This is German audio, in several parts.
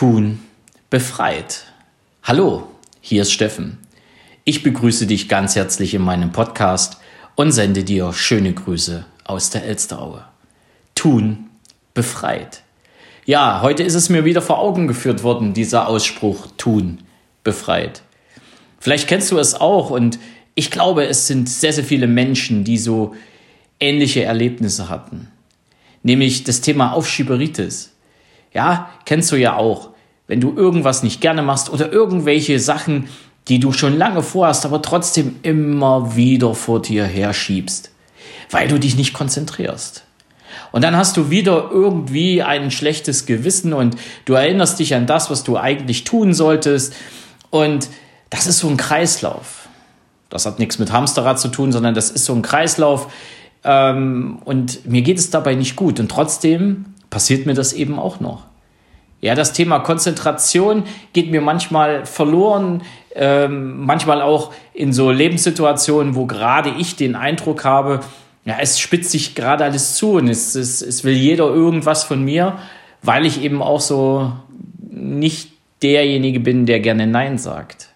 Tun befreit. Hallo, hier ist Steffen. Ich begrüße dich ganz herzlich in meinem Podcast und sende dir schöne Grüße aus der Elsteraue. Tun befreit. Ja, heute ist es mir wieder vor Augen geführt worden, dieser Ausspruch Tun befreit. Vielleicht kennst du es auch und ich glaube, es sind sehr, sehr viele Menschen, die so ähnliche Erlebnisse hatten. Nämlich das Thema Aufschieberitis. Ja, kennst du ja auch. Wenn du irgendwas nicht gerne machst oder irgendwelche Sachen, die du schon lange vorhast, aber trotzdem immer wieder vor dir herschiebst, weil du dich nicht konzentrierst. Und dann hast du wieder irgendwie ein schlechtes Gewissen und du erinnerst dich an das, was du eigentlich tun solltest. Und das ist so ein Kreislauf. Das hat nichts mit Hamsterrad zu tun, sondern das ist so ein Kreislauf. Ähm, und mir geht es dabei nicht gut. Und trotzdem passiert mir das eben auch noch. Ja, das Thema Konzentration geht mir manchmal verloren, ähm, manchmal auch in so Lebenssituationen, wo gerade ich den Eindruck habe, ja, es spitzt sich gerade alles zu und es, es, es will jeder irgendwas von mir, weil ich eben auch so nicht derjenige bin, der gerne Nein sagt.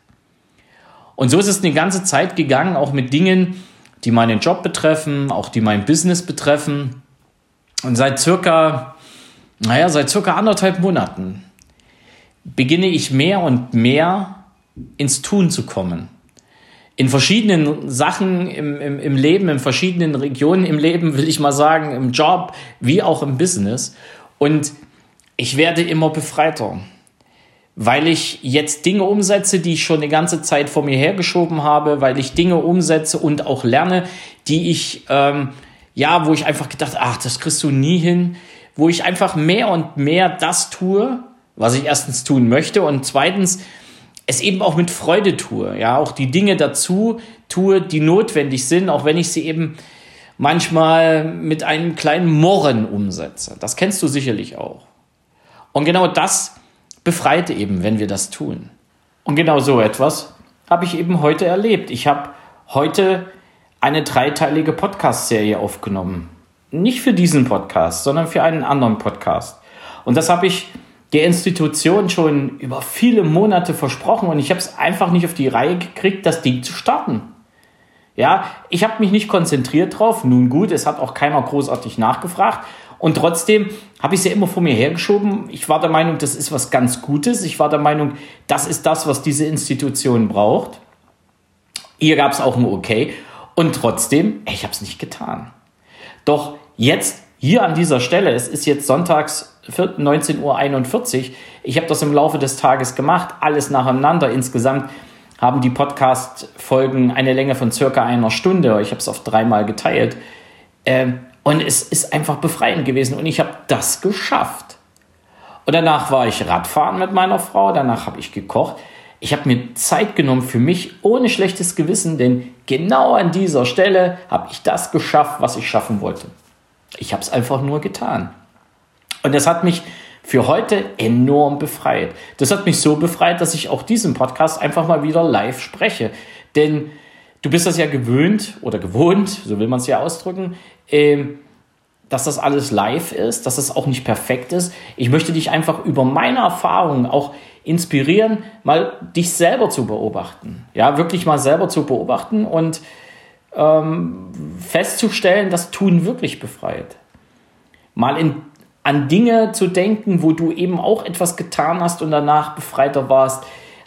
Und so ist es eine ganze Zeit gegangen, auch mit Dingen, die meinen Job betreffen, auch die mein Business betreffen. Und seit circa naja, seit circa anderthalb Monaten beginne ich mehr und mehr ins Tun zu kommen. In verschiedenen Sachen im, im, im Leben, in verschiedenen Regionen im Leben, will ich mal sagen, im Job wie auch im Business. Und ich werde immer befreiter, weil ich jetzt Dinge umsetze, die ich schon eine ganze Zeit vor mir hergeschoben habe, weil ich Dinge umsetze und auch lerne, die ich, ähm, ja, wo ich einfach gedacht, ach, das kriegst du nie hin wo ich einfach mehr und mehr das tue, was ich erstens tun möchte und zweitens es eben auch mit Freude tue, ja, auch die Dinge dazu tue, die notwendig sind, auch wenn ich sie eben manchmal mit einem kleinen Morren umsetze. Das kennst du sicherlich auch. Und genau das befreit eben, wenn wir das tun. Und genau so etwas habe ich eben heute erlebt. Ich habe heute eine dreiteilige Podcast-Serie aufgenommen nicht für diesen Podcast, sondern für einen anderen Podcast. Und das habe ich der Institution schon über viele Monate versprochen und ich habe es einfach nicht auf die Reihe gekriegt, das Ding zu starten. Ja, ich habe mich nicht konzentriert drauf. Nun gut, es hat auch keiner großartig nachgefragt. Und trotzdem habe ich es ja immer vor mir hergeschoben. Ich war der Meinung, das ist was ganz Gutes. Ich war der Meinung, das ist das, was diese Institution braucht. Hier gab es auch ein Okay. Und trotzdem, ich habe es nicht getan. Doch jetzt hier an dieser Stelle, es ist jetzt sonntags 19.41 Uhr, ich habe das im Laufe des Tages gemacht, alles nacheinander. Insgesamt haben die Podcast-Folgen eine Länge von circa einer Stunde. Ich habe es auf dreimal geteilt. Ähm, und es ist einfach befreiend gewesen und ich habe das geschafft. Und danach war ich Radfahren mit meiner Frau, danach habe ich gekocht. Ich habe mir Zeit genommen für mich ohne schlechtes Gewissen, denn genau an dieser Stelle habe ich das geschafft, was ich schaffen wollte. Ich habe es einfach nur getan. Und das hat mich für heute enorm befreit. Das hat mich so befreit, dass ich auch diesen Podcast einfach mal wieder live spreche. Denn du bist das ja gewöhnt oder gewohnt, so will man es ja ausdrücken, äh, dass das alles live ist, dass das auch nicht perfekt ist. Ich möchte dich einfach über meine Erfahrungen auch inspirieren, mal dich selber zu beobachten. Ja, wirklich mal selber zu beobachten und ähm, festzustellen, dass Tun wirklich befreit. Mal in, an Dinge zu denken, wo du eben auch etwas getan hast und danach befreiter warst.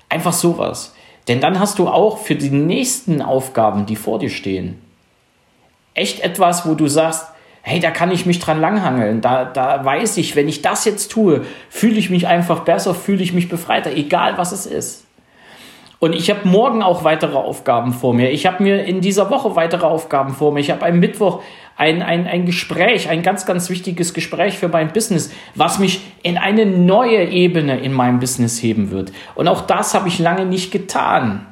Einfach sowas. Denn dann hast du auch für die nächsten Aufgaben, die vor dir stehen, echt etwas, wo du sagst, hey, da kann ich mich dran langhangeln. Da, da weiß ich, wenn ich das jetzt tue, fühle ich mich einfach besser, fühle ich mich befreiter, egal was es ist. Und ich habe morgen auch weitere Aufgaben vor mir. Ich habe mir in dieser Woche weitere Aufgaben vor mir. Ich habe am Mittwoch ein, ein, ein Gespräch, ein ganz, ganz wichtiges Gespräch für mein Business, was mich in eine neue Ebene in meinem Business heben wird. Und auch das habe ich lange nicht getan.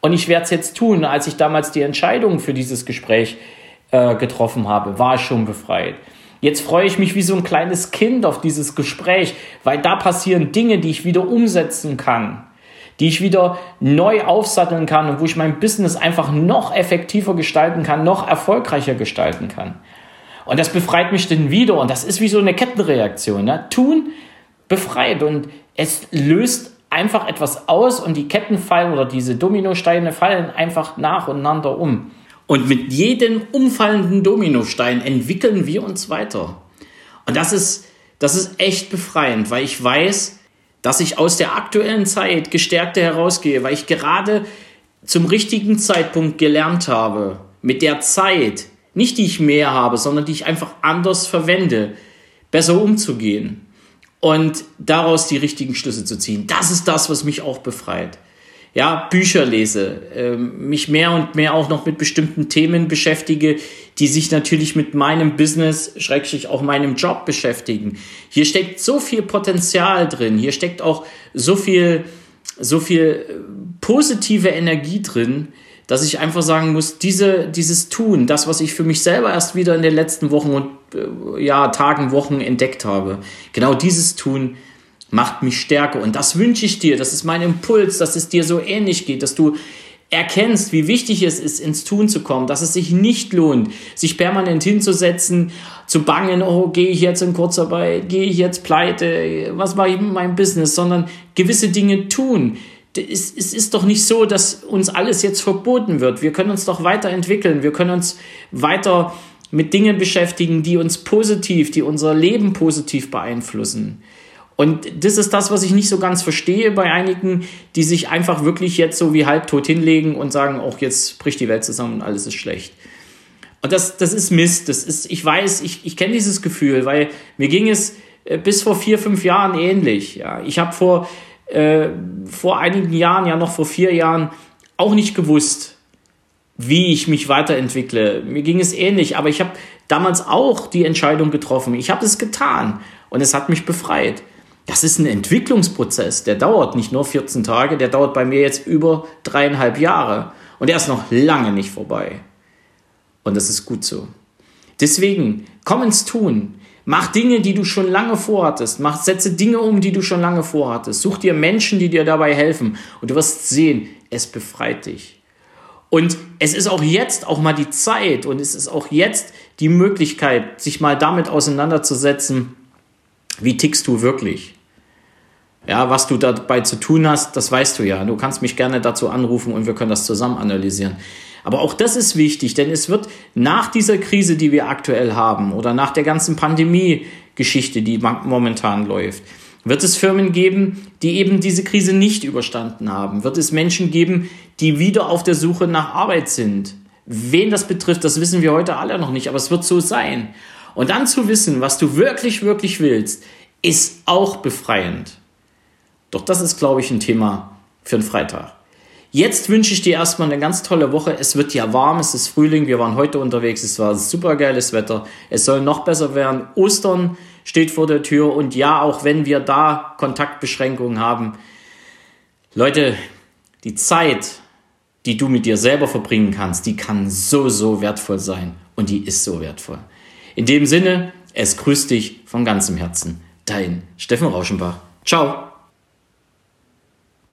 Und ich werde es jetzt tun. Als ich damals die Entscheidung für dieses Gespräch äh, getroffen habe, war ich schon befreit. Jetzt freue ich mich wie so ein kleines Kind auf dieses Gespräch, weil da passieren Dinge, die ich wieder umsetzen kann die ich wieder neu aufsatteln kann und wo ich mein Business einfach noch effektiver gestalten kann, noch erfolgreicher gestalten kann. Und das befreit mich dann wieder und das ist wie so eine Kettenreaktion. Ne? Tun befreit und es löst einfach etwas aus und die Ketten fallen oder diese Dominosteine fallen einfach nacheinander um. Und mit jedem umfallenden Dominostein entwickeln wir uns weiter. Und das ist, das ist echt befreiend, weil ich weiß, dass ich aus der aktuellen Zeit gestärkter herausgehe, weil ich gerade zum richtigen Zeitpunkt gelernt habe, mit der Zeit, nicht die ich mehr habe, sondern die ich einfach anders verwende, besser umzugehen und daraus die richtigen Schlüsse zu ziehen. Das ist das, was mich auch befreit. Ja, Bücher lese, äh, mich mehr und mehr auch noch mit bestimmten Themen beschäftige, die sich natürlich mit meinem Business, schrägstrich auch meinem Job beschäftigen. Hier steckt so viel Potenzial drin, hier steckt auch so viel, so viel äh, positive Energie drin, dass ich einfach sagen muss, diese, dieses Tun, das, was ich für mich selber erst wieder in den letzten Wochen und äh, ja, Tagen, Wochen entdeckt habe, genau dieses Tun macht mich stärker. Und das wünsche ich dir, das ist mein Impuls, dass es dir so ähnlich geht, dass du erkennst, wie wichtig es ist, ins Tun zu kommen, dass es sich nicht lohnt, sich permanent hinzusetzen, zu bangen, oh, gehe ich jetzt in Kurzarbeit, gehe ich jetzt pleite, was mache ich mit meinem Business, sondern gewisse Dinge tun, es, ist doch nicht so, dass uns alles jetzt verboten wird. Wir können uns doch weiterentwickeln. Wir können uns weiter mit Dingen beschäftigen, die uns positiv, die unser Leben positiv beeinflussen. Und das ist das, was ich nicht so ganz verstehe bei einigen, die sich einfach wirklich jetzt so wie halbtot hinlegen und sagen, auch jetzt bricht die Welt zusammen und alles ist schlecht. Und das, das ist Mist. Das ist, ich weiß, ich, ich kenne dieses Gefühl, weil mir ging es äh, bis vor vier, fünf Jahren ähnlich. Ja, ich habe vor äh, vor einigen Jahren, ja noch vor vier Jahren, auch nicht gewusst, wie ich mich weiterentwickle. Mir ging es ähnlich, aber ich habe damals auch die Entscheidung getroffen. Ich habe es getan und es hat mich befreit. Das ist ein Entwicklungsprozess, der dauert nicht nur 14 Tage, der dauert bei mir jetzt über dreieinhalb Jahre und der ist noch lange nicht vorbei. Und das ist gut so. Deswegen, komm ins Tun. Mach Dinge, die du schon lange vorhattest. Mach, setze Dinge um, die du schon lange vorhattest. Such dir Menschen, die dir dabei helfen. Und du wirst sehen, es befreit dich. Und es ist auch jetzt auch mal die Zeit und es ist auch jetzt die Möglichkeit, sich mal damit auseinanderzusetzen, wie tickst du wirklich. Ja, was du dabei zu tun hast, das weißt du ja. Du kannst mich gerne dazu anrufen und wir können das zusammen analysieren. Aber auch das ist wichtig, denn es wird nach dieser Krise, die wir aktuell haben, oder nach der ganzen Pandemie-Geschichte, die momentan läuft, wird es Firmen geben, die eben diese Krise nicht überstanden haben? Wird es Menschen geben, die wieder auf der Suche nach Arbeit sind? Wen das betrifft, das wissen wir heute alle noch nicht, aber es wird so sein. Und dann zu wissen, was du wirklich, wirklich willst, ist auch befreiend. Doch das ist, glaube ich, ein Thema für einen Freitag. Jetzt wünsche ich dir erstmal eine ganz tolle Woche. Es wird ja warm, es ist Frühling, wir waren heute unterwegs, es war super geiles Wetter. Es soll noch besser werden. Ostern steht vor der Tür und ja, auch wenn wir da Kontaktbeschränkungen haben, Leute, die Zeit, die du mit dir selber verbringen kannst, die kann so, so wertvoll sein und die ist so wertvoll. In dem Sinne, es grüßt dich von ganzem Herzen. Dein Steffen Rauschenbach. Ciao.